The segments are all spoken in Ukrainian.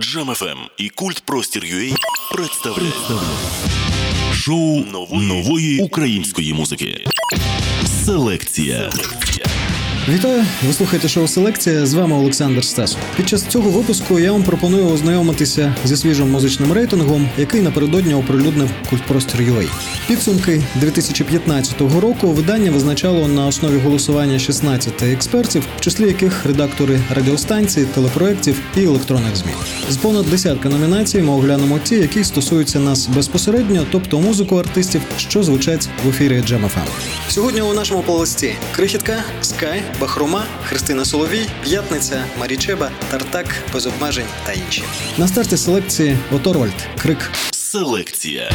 Jam FM і Культ Простір UA представляють шоу нової української музики. Селекція. Вітаю, ви слухаєте шоу Селекція. З вами Олександр Стасов. Під час цього випуску я вам пропоную ознайомитися зі свіжим музичним рейтингом, який напередодні оприлюднив культпростір UA. Підсумки 2015 року видання визначало на основі голосування 16 експертів, в числі яких редактори радіостанцій, телепроєктів і електронних ЗМІ. З понад десятка номінацій ми оглянемо ті, які стосуються нас безпосередньо, тобто музику артистів, що звучать в ефірі Джемафа ем. Сьогодні у нашому полості крихітка Sky Бахрума, Христина Соловій, П'ятниця, Марічеба, Тартак, без обмежень та інші. На старті селекції Оторольд. Крик. Селекція.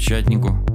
печатнику.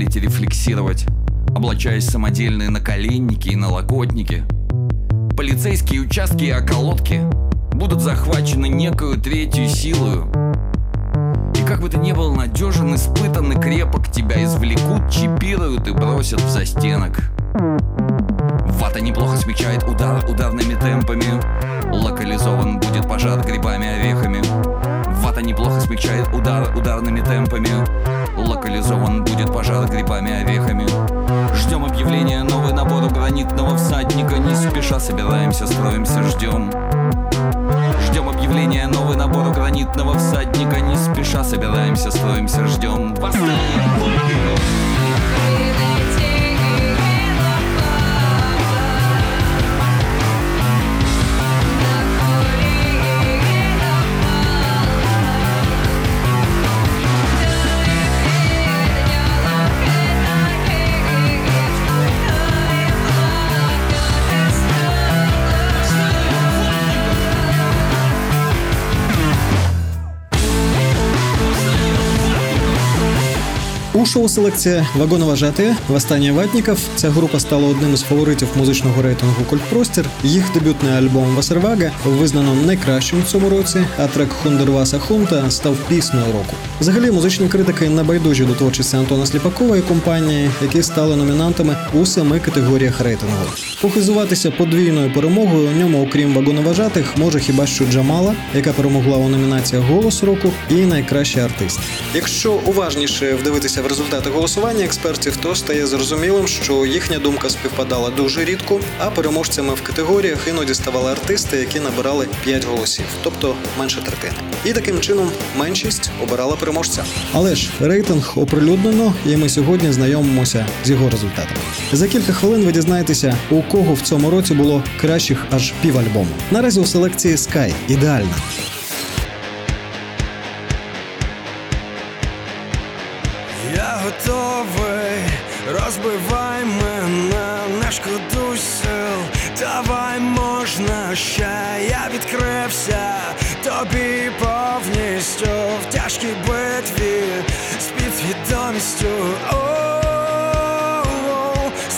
Мямлить и рефлексировать, облачаясь в самодельные наколенники и налокотники. Полицейские участки и околотки будут захвачены некую третью силою. И как бы ты ни был надежен, испытан и крепок, тебя извлекут, чипируют и бросят в застенок. Вата неплохо смягчает удар ударными темпами. Локализован будет пожар грибами орехами. Вата неплохо смягчает удар ударными темпами. Локализован будет пожар грибами орехами. Ждем объявления новый набор гранитного всадника. Не спеша собираемся, строимся, ждем. Ждем объявления новый набор гранитного всадника. Не спеша собираемся, строимся, ждем. Восстание! Шоу селекція вагоноважати Восстання ватників. Ця група стала одним із фаворитів музичного рейтингу Культпростір. Їх дебютний альбом Васервага визнано найкращим в цьому році, а трек Хундерваса Хунта став піснею року. Взагалі, музичні критики не байдужі до творчості Антона Сліпакова і компанії, які стали номінантами у семи категоріях рейтингу. Похизуватися подвійною перемогою у ньому, окрім вагоноважатих, може хіба що Джамала, яка перемогла у номінаціях Голос року і найкращий артист. Якщо уважніше вдивитися в результати голосування експертів, то стає зрозумілим, що їхня думка співпадала дуже рідко, а переможцями в категоріях іноді ставали артисти, які набирали 5 голосів, тобто менше третини. І таким чином меншість обирала переможця. Але ж рейтинг оприлюднено, і ми сьогодні знайомимося з його результатами. За кілька хвилин ви дізнаєтеся, у кого в цьому році було кращих аж півальбому. Наразі у селекції Sky ідеальна. Ще, я відкрився тобі повністю в тяжкій битві з підсвідомістю. О-о-о,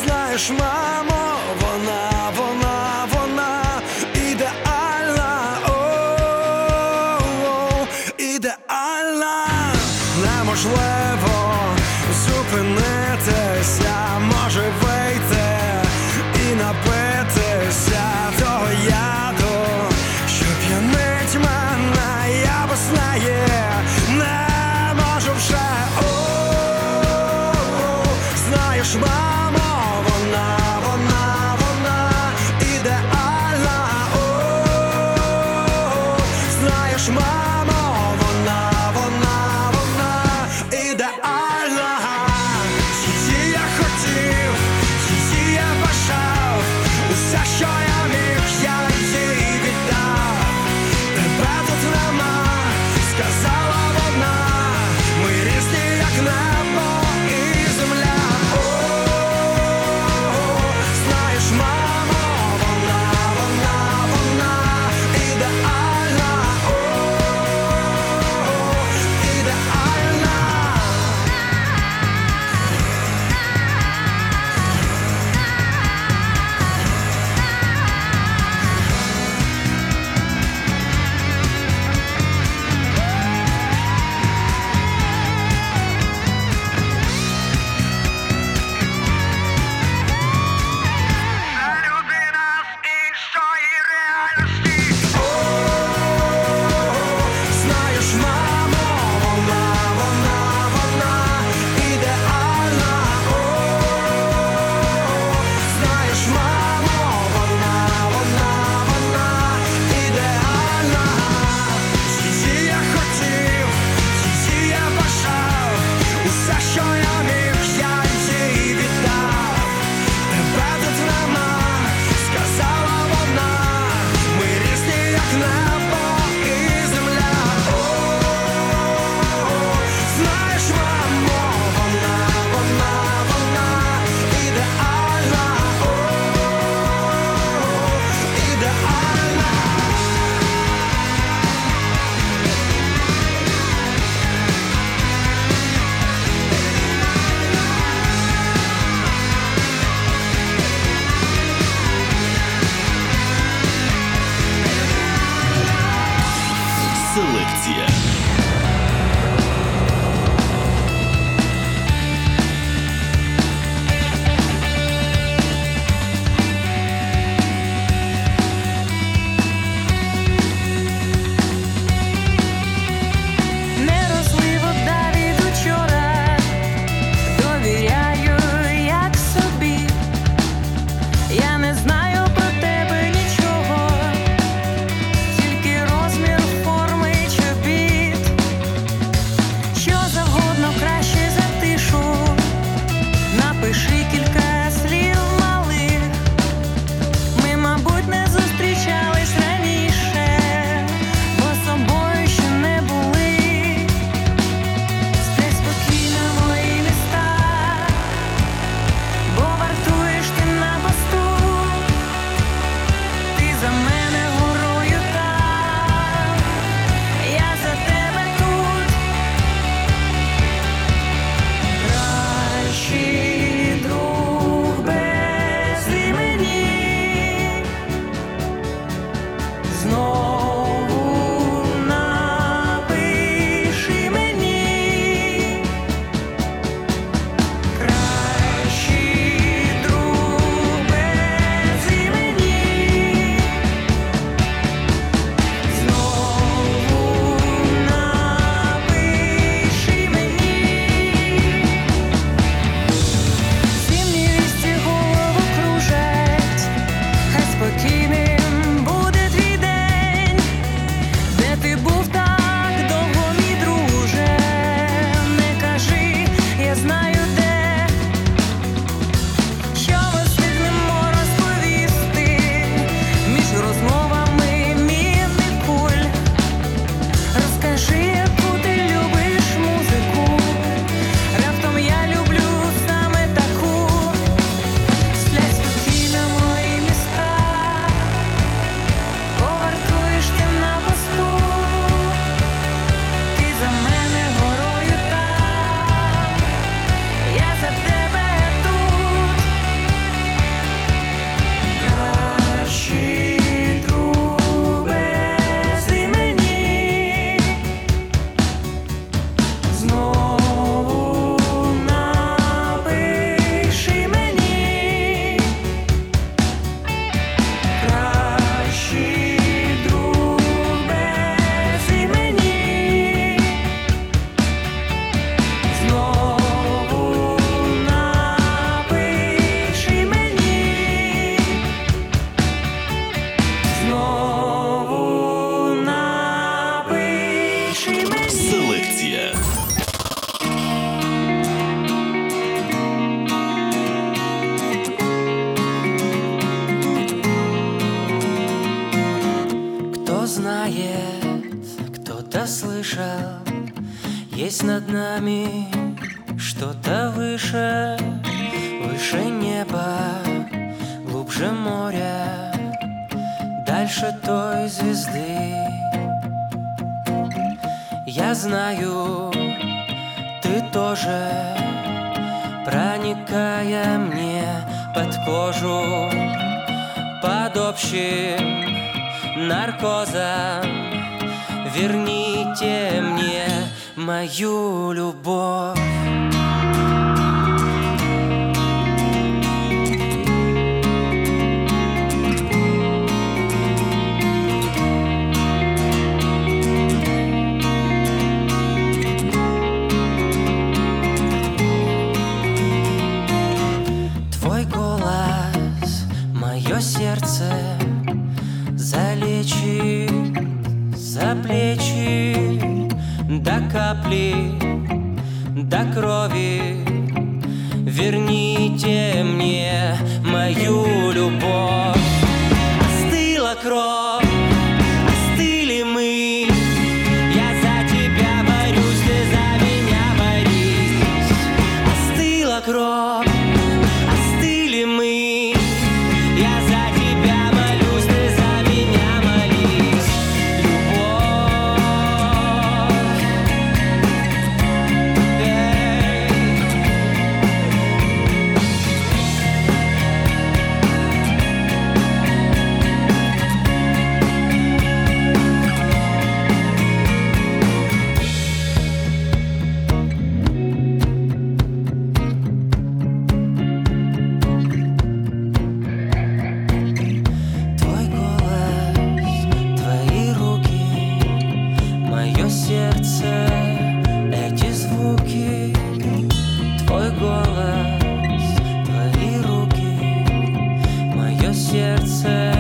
Знаєш, мамо, вона, вона, вона ідеальна. О-о-о, ідеальна неможливо зупинитися, може вийти сердце,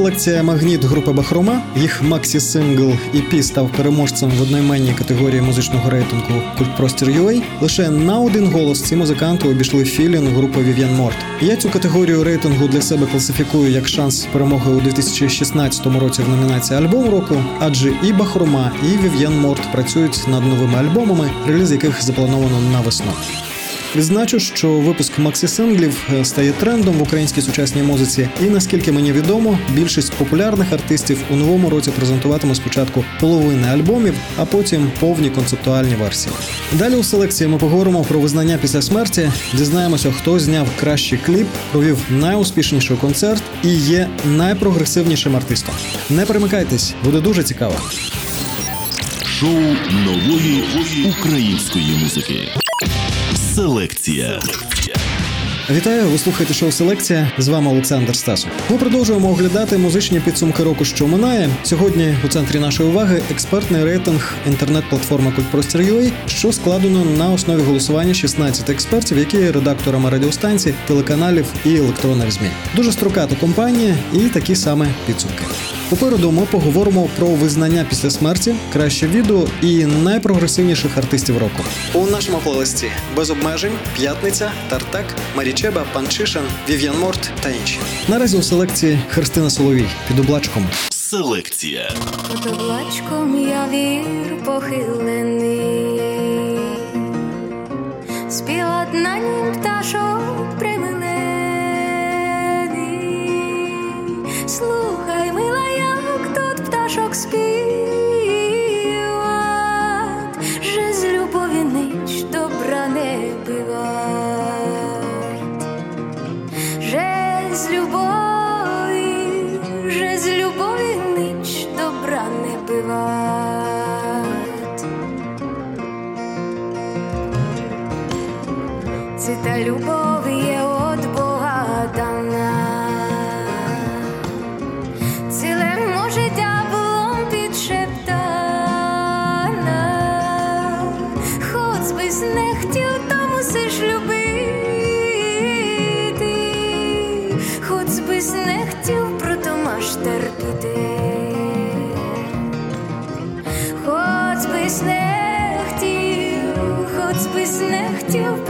селекція Магніт групи Бахрома. Їх максі сингл EP став переможцем в одноіменній категорії музичного рейтингу Культпростір UA. Лише на один голос ці музиканти обійшли Філін групи Vivienne Mort. Я цю категорію рейтингу для себе класифікую як шанс перемоги у 2016 році в номінації Альбом року, адже і Бахрома, і Vivienne Mort працюють над новими альбомами, реліз яких заплановано на весну. Відзначу, що випуск максі-синглів е, стає трендом в українській сучасній музиці, і наскільки мені відомо, більшість популярних артистів у новому році презентуватиме спочатку половини альбомів, а потім повні концептуальні версії. Далі у селекції ми поговоримо про визнання після смерті, дізнаємося, хто зняв кращий кліп, провів найуспішніший концерт і є найпрогресивнішим артистом. Не перемикайтесь, буде дуже цікаво. Шоу нової української музики. Селекція. Вітаю, ви слухаєте шоу Селекція. З вами Олександр Стасов. Ми продовжуємо оглядати музичні підсумки року, що минає. Сьогодні у центрі нашої уваги експертний рейтинг інтернет-платформи Культпростір.ua, що складено на основі голосування 16 експертів, які є редакторами радіостанцій, телеканалів і електронних змі. Дуже строката компанія і такі саме підсумки. Попереду ми поговоримо про визнання після смерті, краще відео і найпрогресивніших артистів року. У нашому плейлисті без обмежень, п'ятниця, Тартак, Марічеба, Панчишин, Вів'ян Морт та інші. Наразі у селекції Христина Соловій під облачком. Селекція. Під облачком я вір похилений, спіла на нім пташок примилений. Слухай, пташок співат, же з любові нич добра не бивать, же з любові, же з любові нич добра не бивать. Це та любов. Би не хотів, прото маш терпіти. Хоч би не хотів, хоч би не хотів,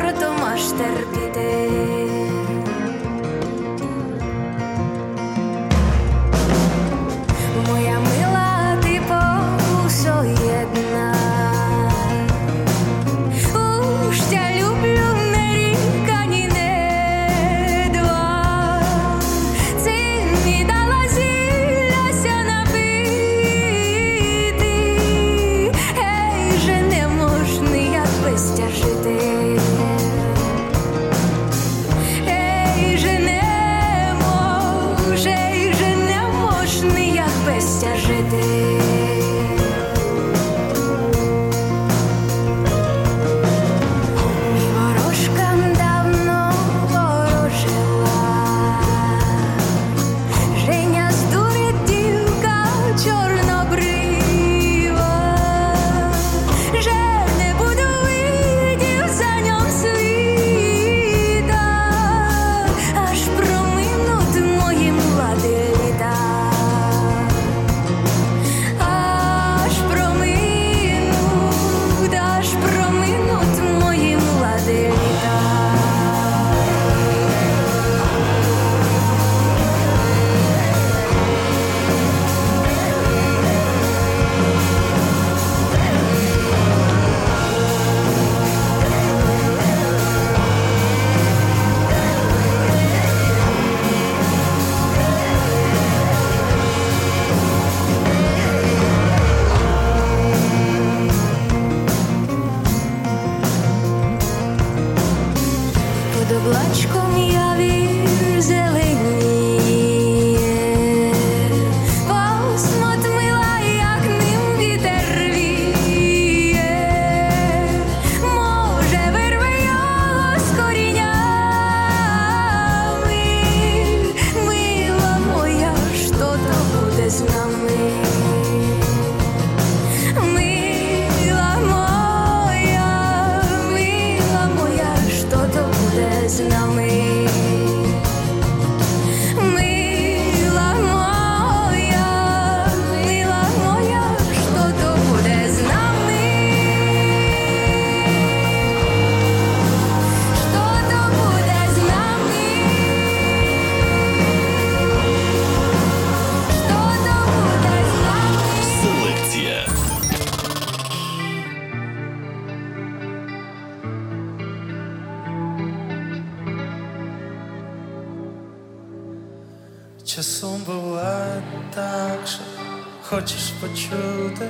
хочеш почути?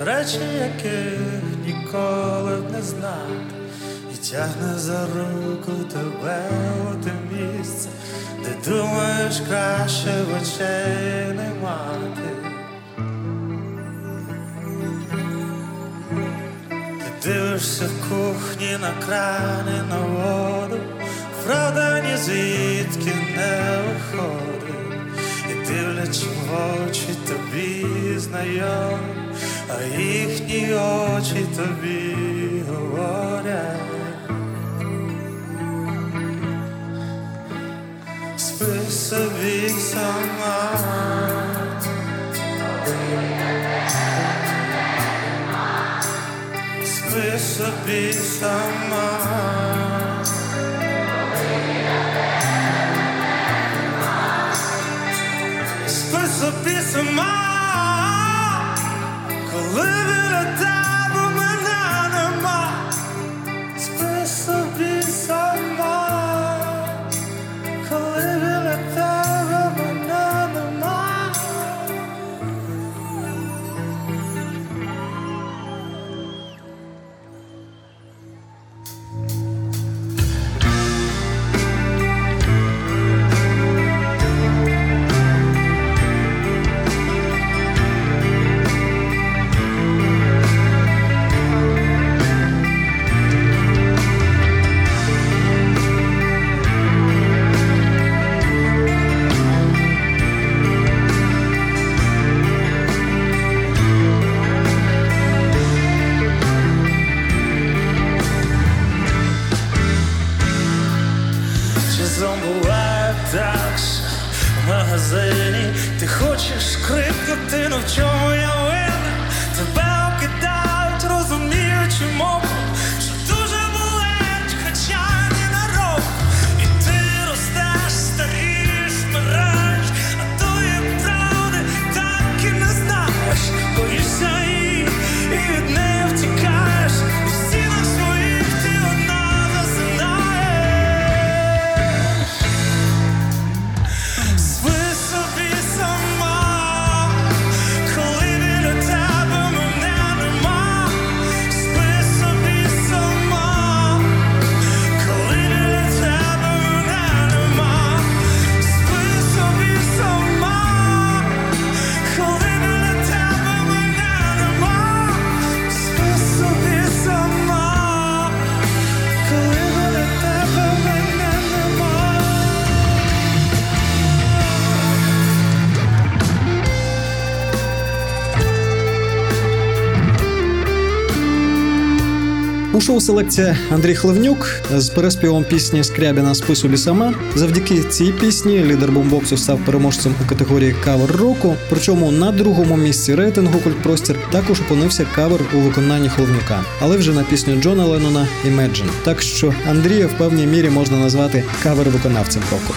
Речі, яких ніколи б не знати, і тягне за руку тебе у те місце, де думаєш краще в очей не мати. Ти дивишся в кухні на крани на воду, правда ні звідки не виходить, дивлячи в очі тобі знайомі, а їхні очі тобі говорять. Спи собі сама. Спи собі сама. Спи собі сама, коли біля тебе мене Шоу селекція Андрій Хлевнюк з переспівом пісні Скрябіна «Спи собі сама. Завдяки цій пісні лідер бомбоксу став переможцем у категорії кавер року. Причому на другому місці рейтингу Культпростір також опинився кавер у виконанні Хлевнюка, але вже на пісню Джона Леннона «Imagine». Так що Андрія в певній мірі можна назвати кавер-виконавцем року.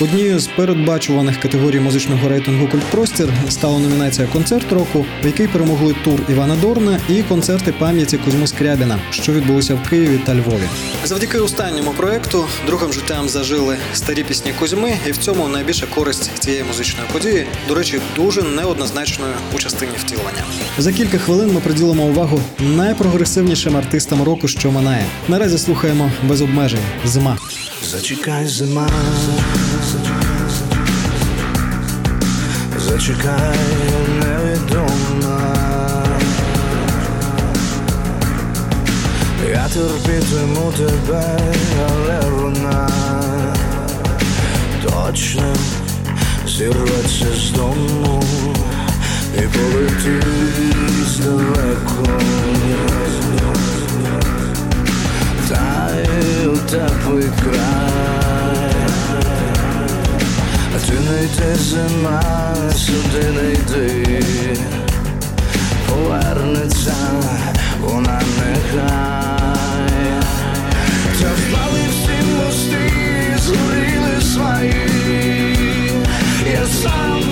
Однією з передбачуваних категорій музичного рейтингу Культпростір стала номінація Концерт року, в якій перемогли тур Івана Дорна і концерти пам'яті Кузьми Скрябіна, що відбулися в Києві та Львові. Завдяки останньому проекту другим життям зажили старі пісні Кузьми, і в цьому найбільша користь цієї музичної події, до речі, дуже неоднозначною у частині втілення. За кілька хвилин ми приділимо увагу найпрогресивнішим артистам року, що минає. Наразі слухаємо без обмежень зима. Зачекай зима. Зачекай невідома. Я терпітиму тебе, але вона точно зірветься з дому і полетить далеко. Та й у теплий край. А ти не йди зима, сюди не йди, повернеться вона нехай. Та впали всі мости, згоріли свої. Я сам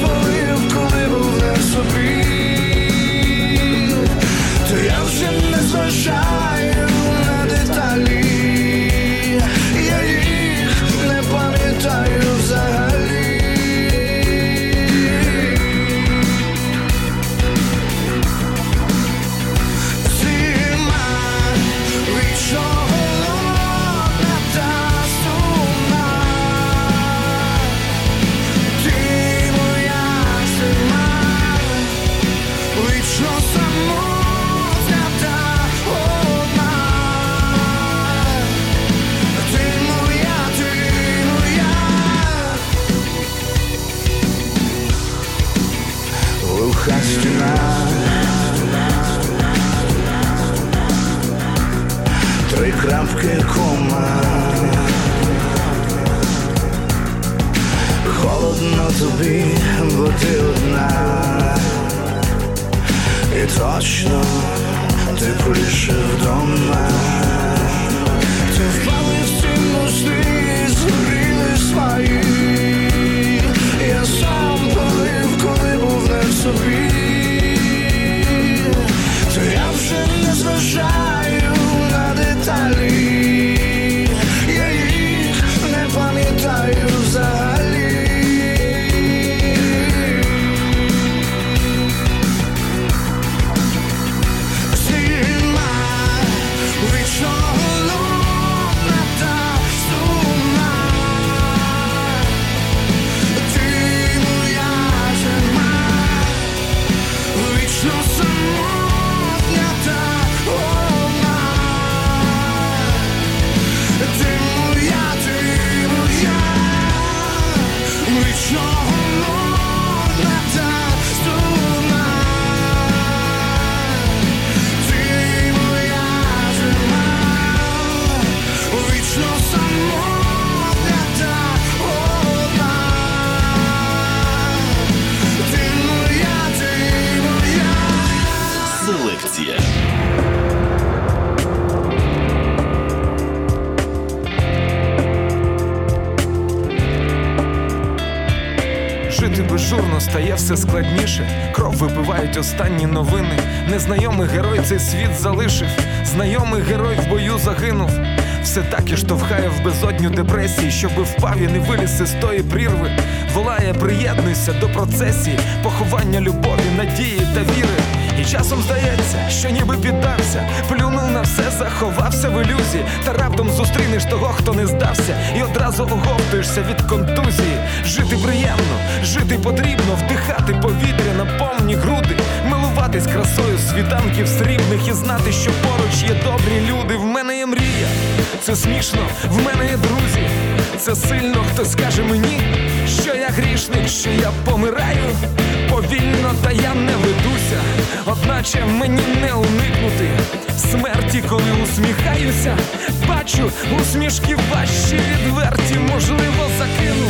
випивають останні новини. Незнайомий герой цей світ залишив. Знайомий герой в бою загинув. Все так і штовхає в безодню депресії, щоби впав і не виліз із тої прірви. Волає, приєднуйся до процесії, поховання любові, надії та віри. І часом здається, що ніби піддався, плюнув на все, заховався в ілюзії, та раптом зустрінеш того, хто не здався, і одразу оговтуєшся від контузії. Жити приємно, жити потрібно, вдихати повітря на повні груди, милуватись красою світанків срібних. І знати, що поруч є добрі люди. В мене є мрія, це смішно, в мене є друзі. Це сильно хто скаже мені, що я грішник, що я помираю. Повільно, та я не ведуся, одначе мені не уникнути смерті, коли усміхаюся, бачу усмішки ваші відверті, можливо, закину.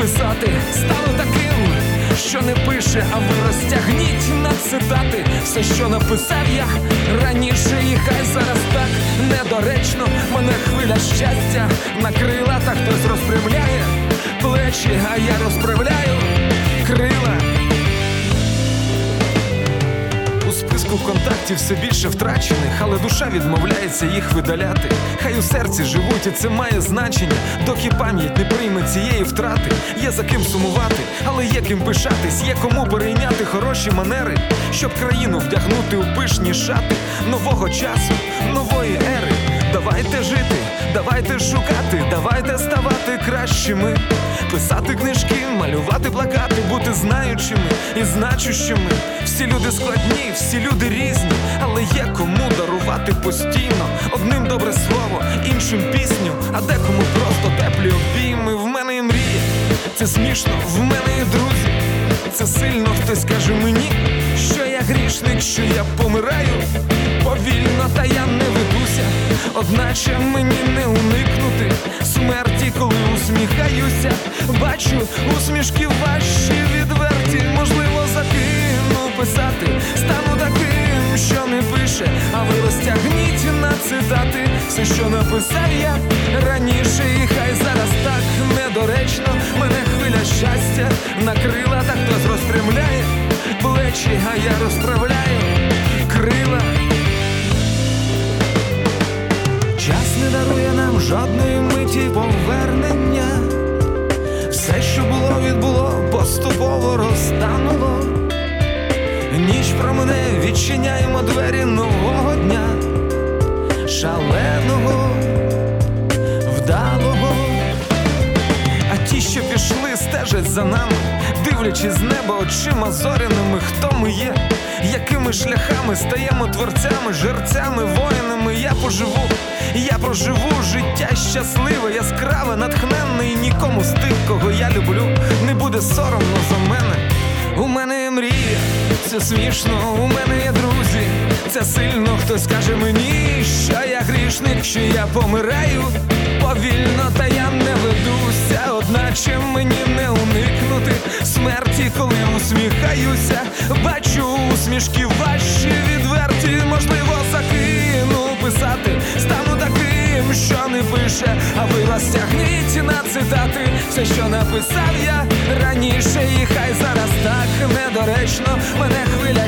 Писати, стану таким, що не пише, а ви розтягніть на цитати. Все, що написав я раніше, і хай зараз так недоречно. Мене хвиля щастя накрила, та хтось розпрямляє плечі, а я розправляю крила. У списку контактів все більше втрачених, але душа відмовляється їх видаляти. Хай у серці живуть, і це має значення, доки пам'ять не прийме цієї втрати. Є за ким сумувати, але є ким пишатись, є кому перейняти хороші манери, щоб країну вдягнути у пишні шати нового часу, нової ери. Давайте жити, давайте шукати, давайте ставати кращими, писати книжки, малювати плакати, бути знаючими і значущими. Всі люди складні, всі люди різні, але є кому дарувати постійно. Одним добре слово, іншим пісню, а декому просто теплі обійми. В мене є мрія, це смішно, в мене є друзі. Це сильно хтось каже мені, що я грішник, що я помираю повільно, та я не ведуся, одначе мені не уникнути смерті, коли усміхаюся, бачу усмішки важчі відверті, можливо, закину писати, стану таким, що не пише, а ви розтягніть на цитати. Все, що написав я раніше, і хай зараз так недоречно. Мене хвиля щастя накрила, та хтось розпрямляє плечі, а я розправляю крила. Не дарує нам жодної миті повернення. Все, що було, відбуло, поступово розтануло. Ніч про мене відчиняємо двері нового дня, шаленого, ті, що пішли, стежать за нами, дивлячись з неба очима зоряними, хто ми є, якими шляхами стаємо творцями, жерцями, воїнами. Я поживу, я проживу життя щасливе, яскраве, натхненне, і нікому з тих, кого я люблю, не буде соромно за мене. У мене є мрія, це смішно, у мене є друзі, це сильно хтось каже мені, що я грішник, що я помираю повільно, та я не ведуся, одначе мені не уникнути смерті, коли усміхаюся, бачу усмішки важчі відверті, можливо, закину писати, стану таким, що не пише, а ви розтягніть на цитати. Все, що написав я раніше, і хай зараз так недоречно. Мене хвиля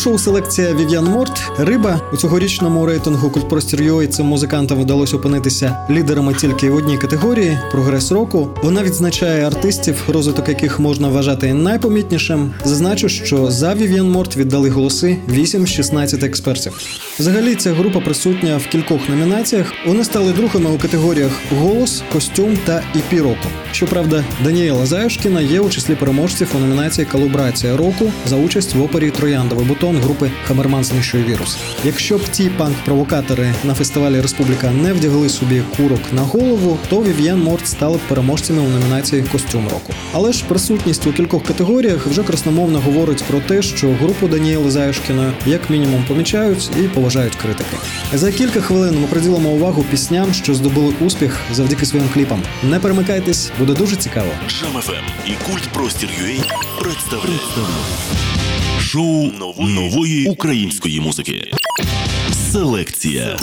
шоу селекція Вів'ян Морт Риба у цьогорічному рейтингу Культпростір UA цим музикантам вдалося опинитися лідерами тільки в одній категорії прогрес року. Вона відзначає артистів, розвиток яких можна вважати найпомітнішим. Зазначу, що за Вів'ян Морт віддали голоси 8-16 експертів. Взагалі, ця група присутня в кількох номінаціях. Вони стали другими у категоріях голос, костюм та ІП року. Щоправда, Даніела Заюшкіна є у числі переможців у номінації Калібрація року за участь в опері Трояндовий бутон групи Хамерман знищує вірус. Якщо б ті панк-провокатори на фестивалі Республіка не вдягли собі курок на голову, то Vivienne Mort стали б переможцями у номінації Костюм року. Але ж присутність у кількох категоріях вже красномовно говорить про те, що групу Даніели Заюшкіної як мінімум помічають і поважають критики. За кілька хвилин ми приділимо увагу пісням, що здобули успіх завдяки своїм кліпам. Не перемикайтесь, буде дуже цікаво. Jam FM і культ Простір представляють шоу нової української музики. Селекція.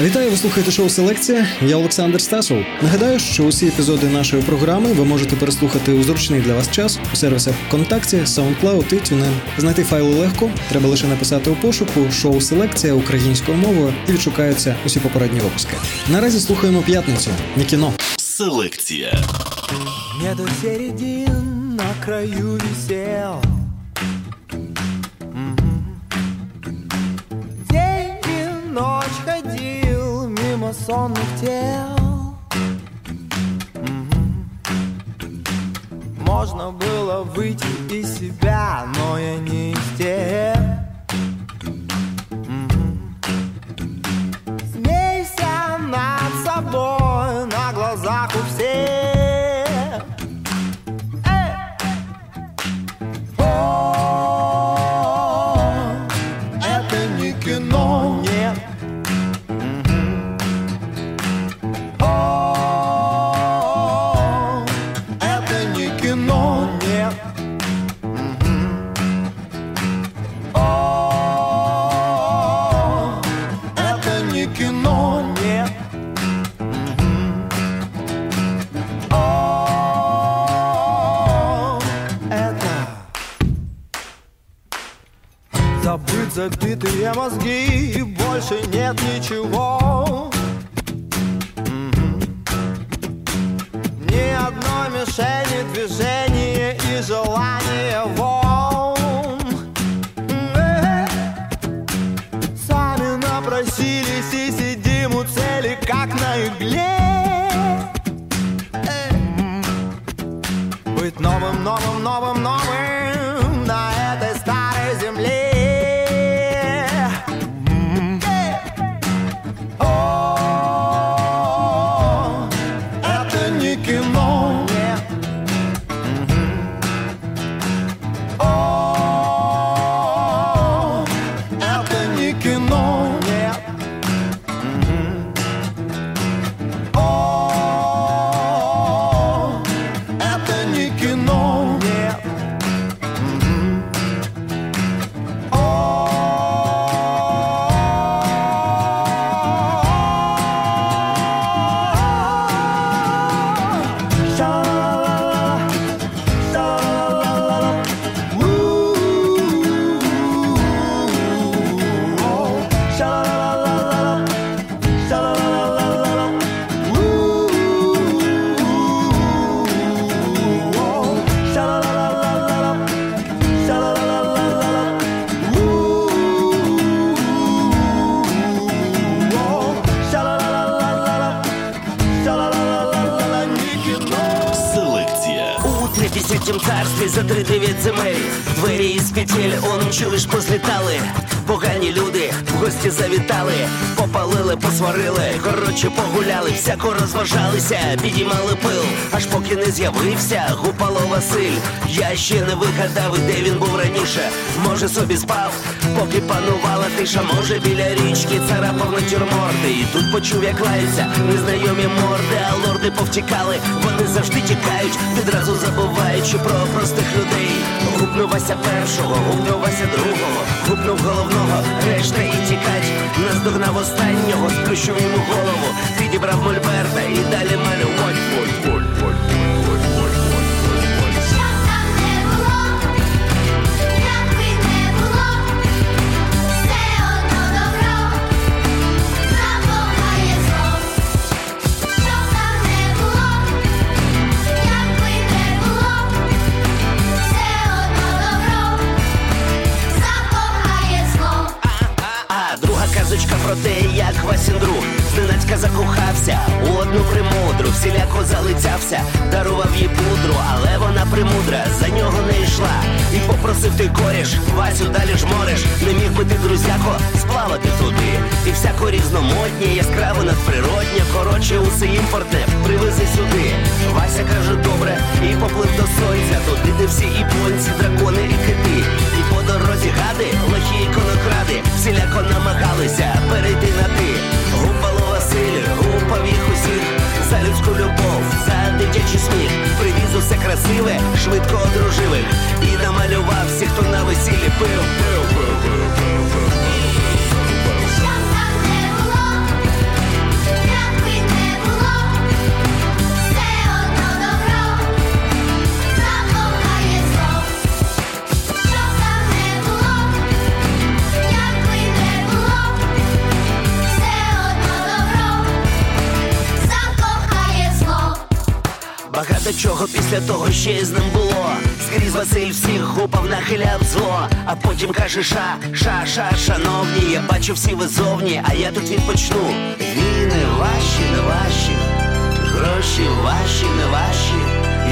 Вітаю, ви слухаєте шоу Селекція. Я Олександр Стасов. Нагадаю, що усі епізоди нашої програми ви можете переслухати у зручний для вас час у сервісах ВКонтакті, SoundCloud і TuneIn. Знайти файли легко, треба лише написати у пошуку шоу Селекція українською мовою і відшукаються усі попередні випуски. Наразі слухаємо п'ятницю. Не кіно. Селекція. Не до середин на краю висел ходил мимо сонных тел Мгм. Можно было выйти из себя, но я не из тех забитые мозги Больше нет ничего земель двері із петель он чуешь позлітали, погані люди в гості завітали, попалили, посварили, коротше погуляли, всяко розважалися, підіймали пил, аж поки не з'явився Гупало Василь. Я ще не вигадав, де він був раніше. Може собі спав, поки панувала тиша, може біля річки царапав натюрморти. І тут почув, як лаються незнайомі морди, а лорди повтікали, вони завжди тікають, відразу забуваючи про простих людей. Гупнув Вася першого, гупнув Вася другого, гупнув головного, решта і тікать. Наздогнав останнього, сплющив йому голову, підібрав мольберта і далі малювать. Васін друг зненацька закохався у одну примудру, всіляко залицявся, дарував їй пудру, але вона примудра за нього не йшла. І попросив ти коріш, Васю далі ж мореш, не міг би ти, друзяко, сплавати туди. І всяко різномоднє, яскраво надприроднє, коротше, усе імпортне, привези сюди. Вася каже, добре, і поплив до сонця, туди, де всі і іпонці, дракони і кити. І по дорозі гади, лохі і всіляко намагалися перейти на ти. Гупало Василь, гупав їх усіх за людську любов, за дитячий сміх. Привіз усе красиве, швидко одружили. і намалював всіх, хто на весіллі пив, пив, пив, пив, пив, пив. Багато чого після того ще з ним було. Скрізь Василь всіх гупав, нахиляв зло. А потім каже ша, ша, ша, шановні, я бачу всі ви зовні, а я тут відпочну. Війни ваші, не ваші, гроші ваші, не ваші.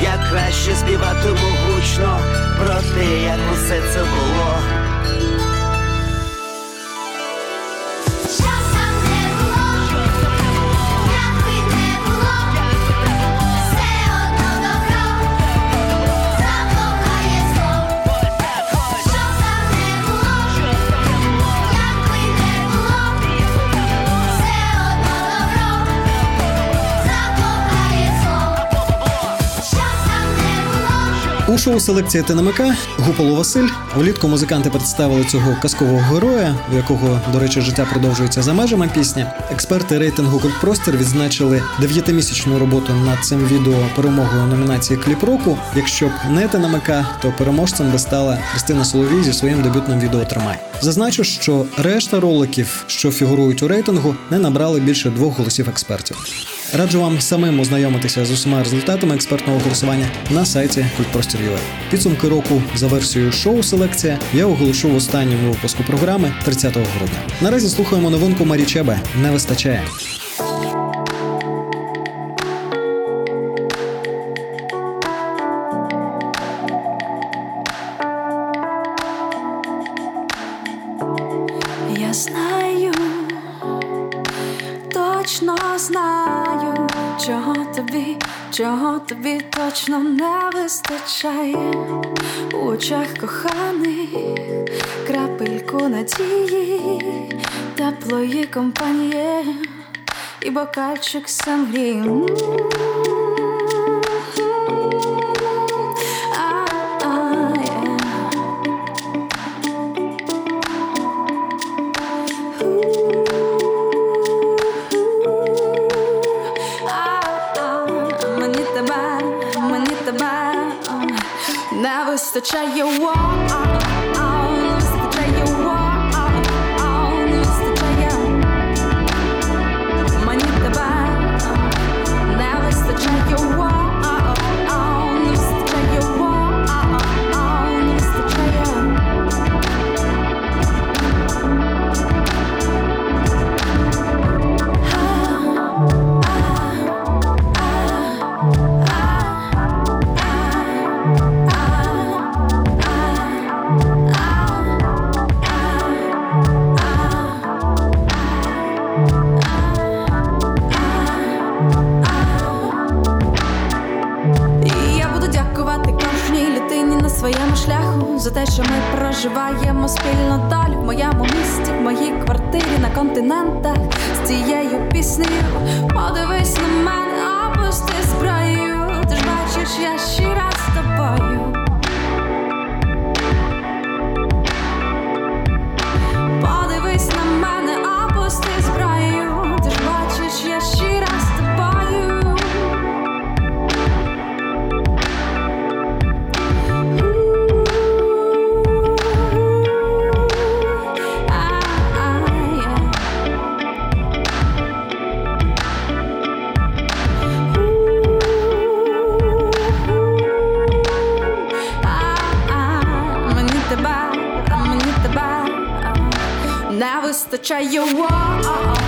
Я краще співатиму гучно про те, як усе це було. Шоу селекція ТНМК Гуполо Василь влітку музиканти представили цього казкового героя, у якого, до речі, життя продовжується за межами пісні. Експерти рейтингу Культпростір відзначили дев'ятимісячну роботу над цим відео перемогою номінації Кліп року. Якщо б не ТНМК, то переможцем би стала Христина Соловій зі своїм дебютним відео Тримай. Зазначу, що решта роликів, що фігурують у рейтингу, не набрали більше двох голосів експертів. Раджу вам самим ознайомитися з усіма результатами експертного голосування на сайті Культпростір.ua. Підсумки року за версією шоу Селекція я оголошу в останньому випуску програми 30 грудня. Наразі слухаємо новинку Марі Чебе не вистачає. Тобі точно не вистачає у очах коханих, крапельку надії, теплої компанії і бокальчик сангрії. such a you walk. Не вистачає вау, не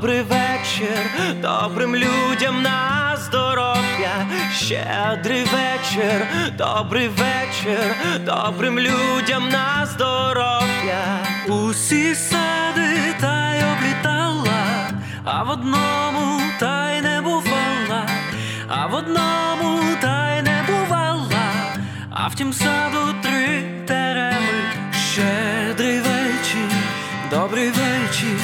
добрий вечір, добрим людям на здоров'я. Щедрий вечір, добрий вечір, добрим людям на здоров'я. Усі сади та й облітала, а в одному та й не бувала, а в одному та й не бувала, а в тім саду три тереми. Щедрий вечір, добрий вечір,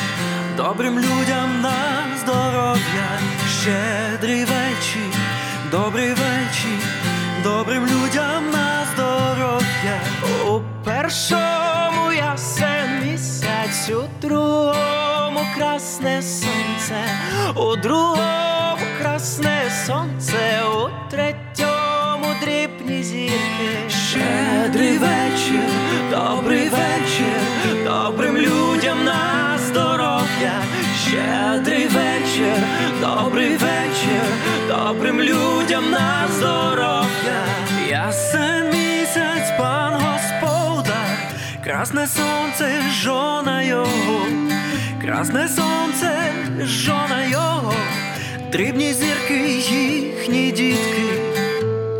добрим людям на здоров'я. Щедрий вечір, добрий вечір, добрим людям на здоров'я. У першому ясен місяць, у другому красне сонце, у другому красне сонце, у третьому дрібні зірки. Щедрий вечір, добрий вечір, добрим людям на. Щедрий вечір, добрий вечір, добрим людям на здоров'я. Ясен місяць, пан господар, красне сонце, жона його, красне сонце, жона його, дрібні зірки, їхні дітки,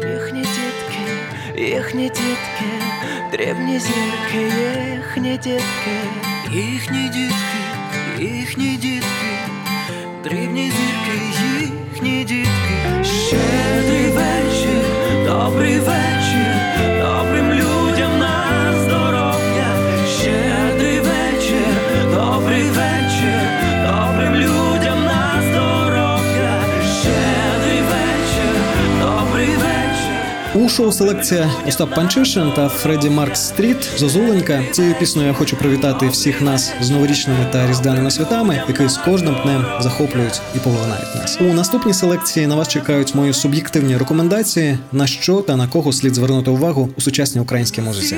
їхні дітки, їхні дітки, дрібні зірки, їхні дітки, їхні дітки, їхні дітки, дрібні зірки, їхні дітки, щедрий вечір, добрий вечір, У шоу селекція Остап Панчишин та Фредді Маркс Стріт Зозуленька. Цією піснею я хочу привітати всіх нас з новорічними та різдвяними святами, які з кожним днем захоплюють і поглинають нас. У наступній селекції на вас чекають мої суб'єктивні рекомендації, на що та на кого слід звернути увагу у сучасній українській музиці.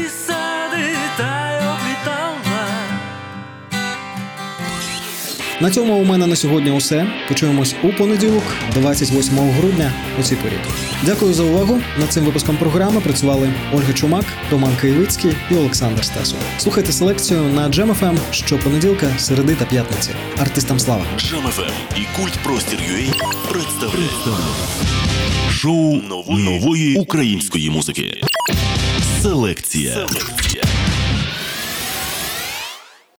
На цьому у мене на сьогодні усе. Почуємось у понеділок, 28 грудня, у цій порі. Дякую за увагу. Над цим випуском програми працювали Ольга Чумак, Роман Києвицький і Олександр Стасов. Слухайте селекцію на Jam.FM щопонеділка, середи та п'ятниці. Артистам слава! Жам-ФМ і культ Простір представляють шоу нової, нової української музики. Селекція. Селекція.